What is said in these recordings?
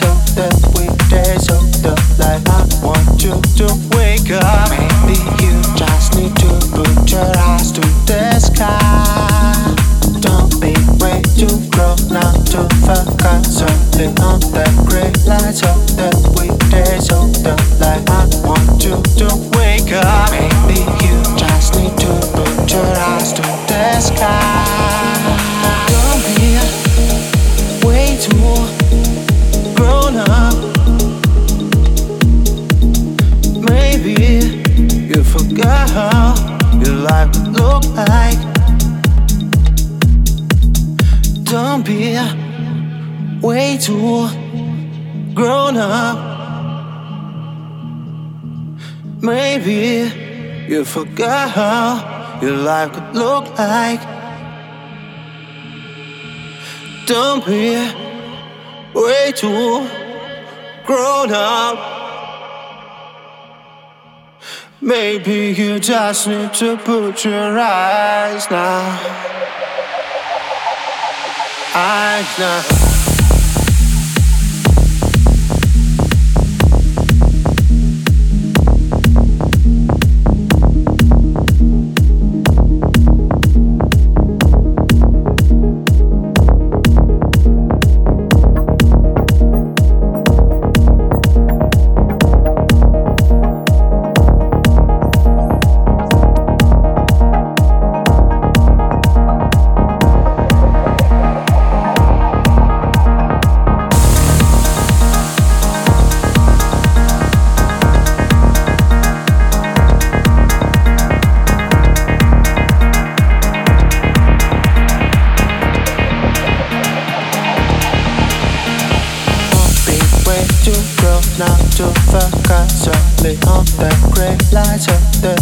nights forget how your life could look like. Don't be way too grown up. Maybe you just need to put your eyes now. Eyes now. So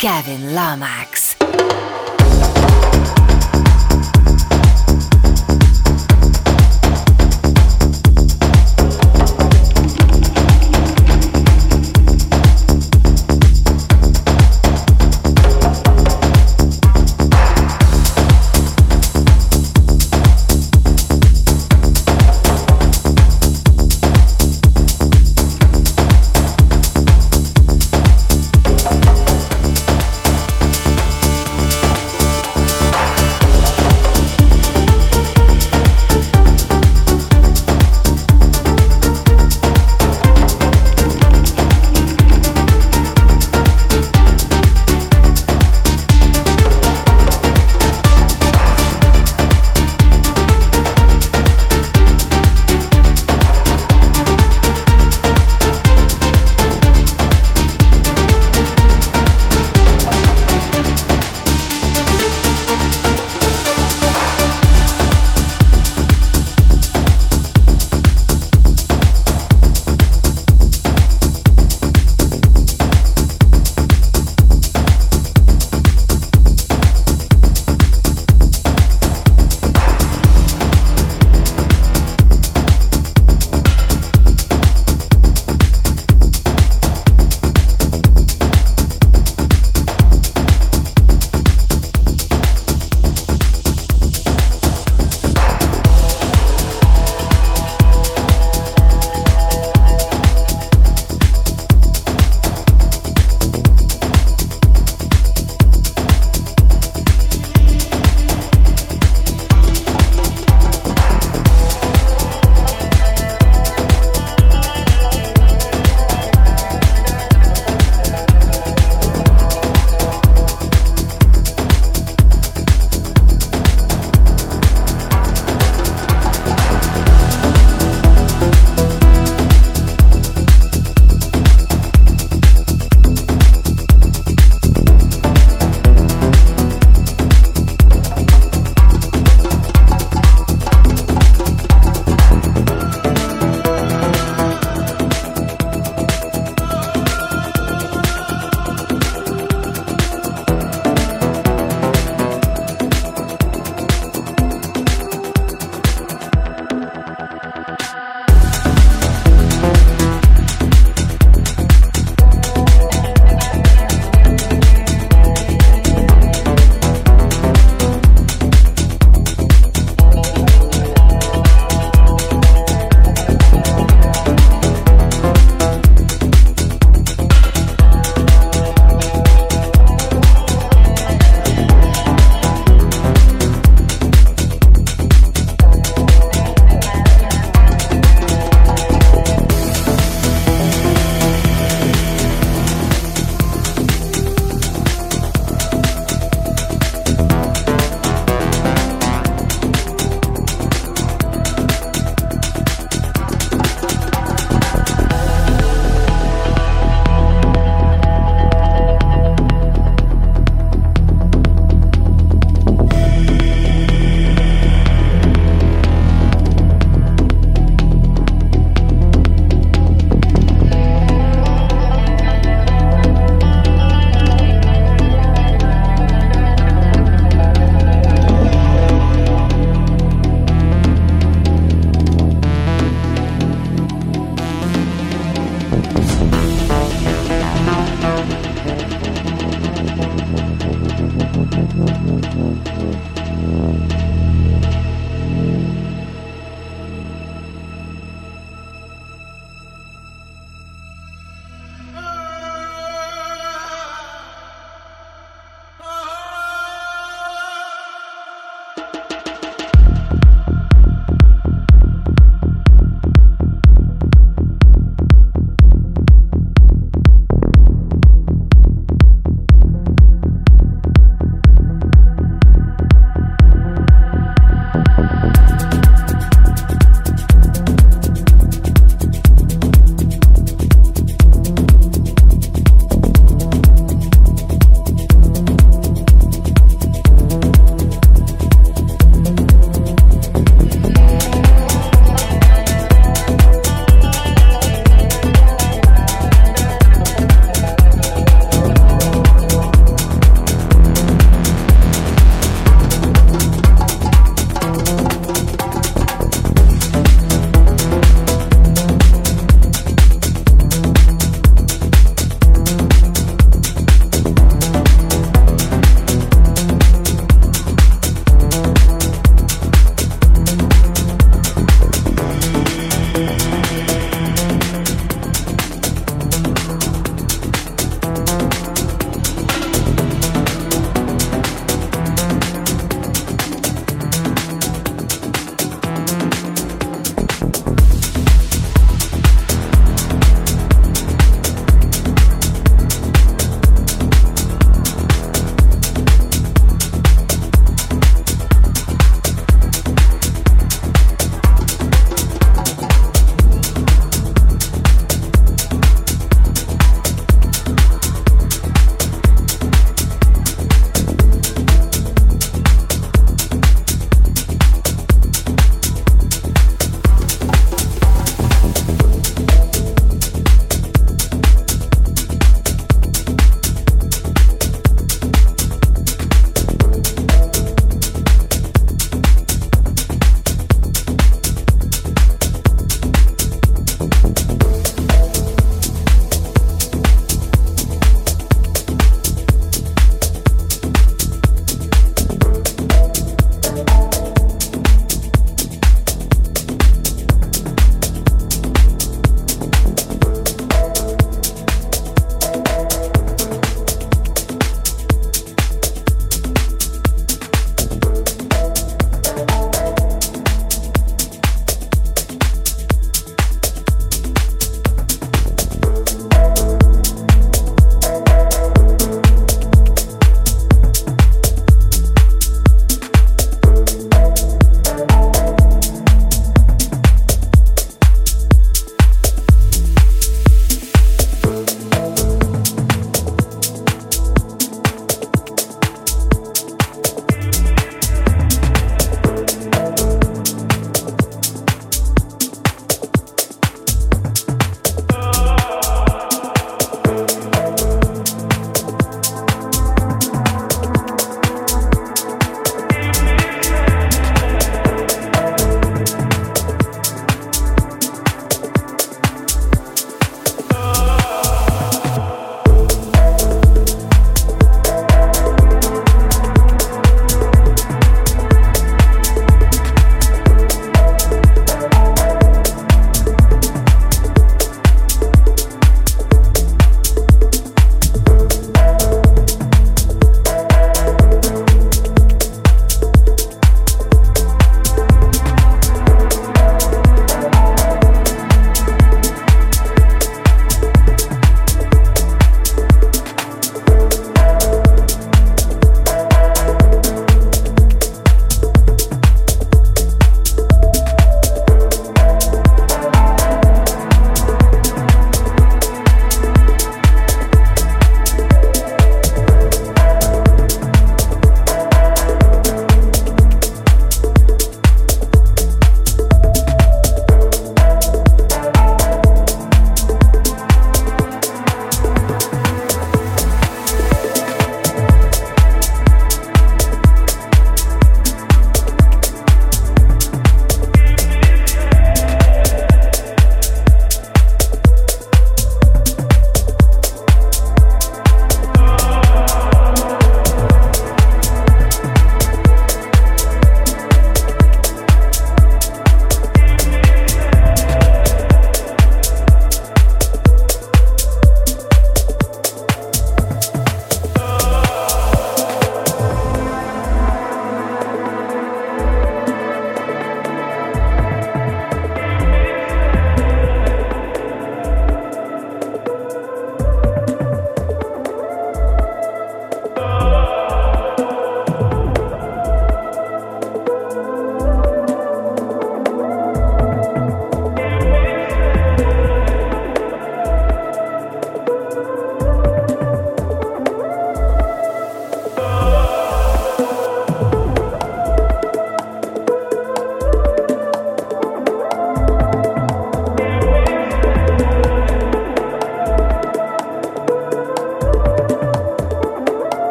Kevin Lomax.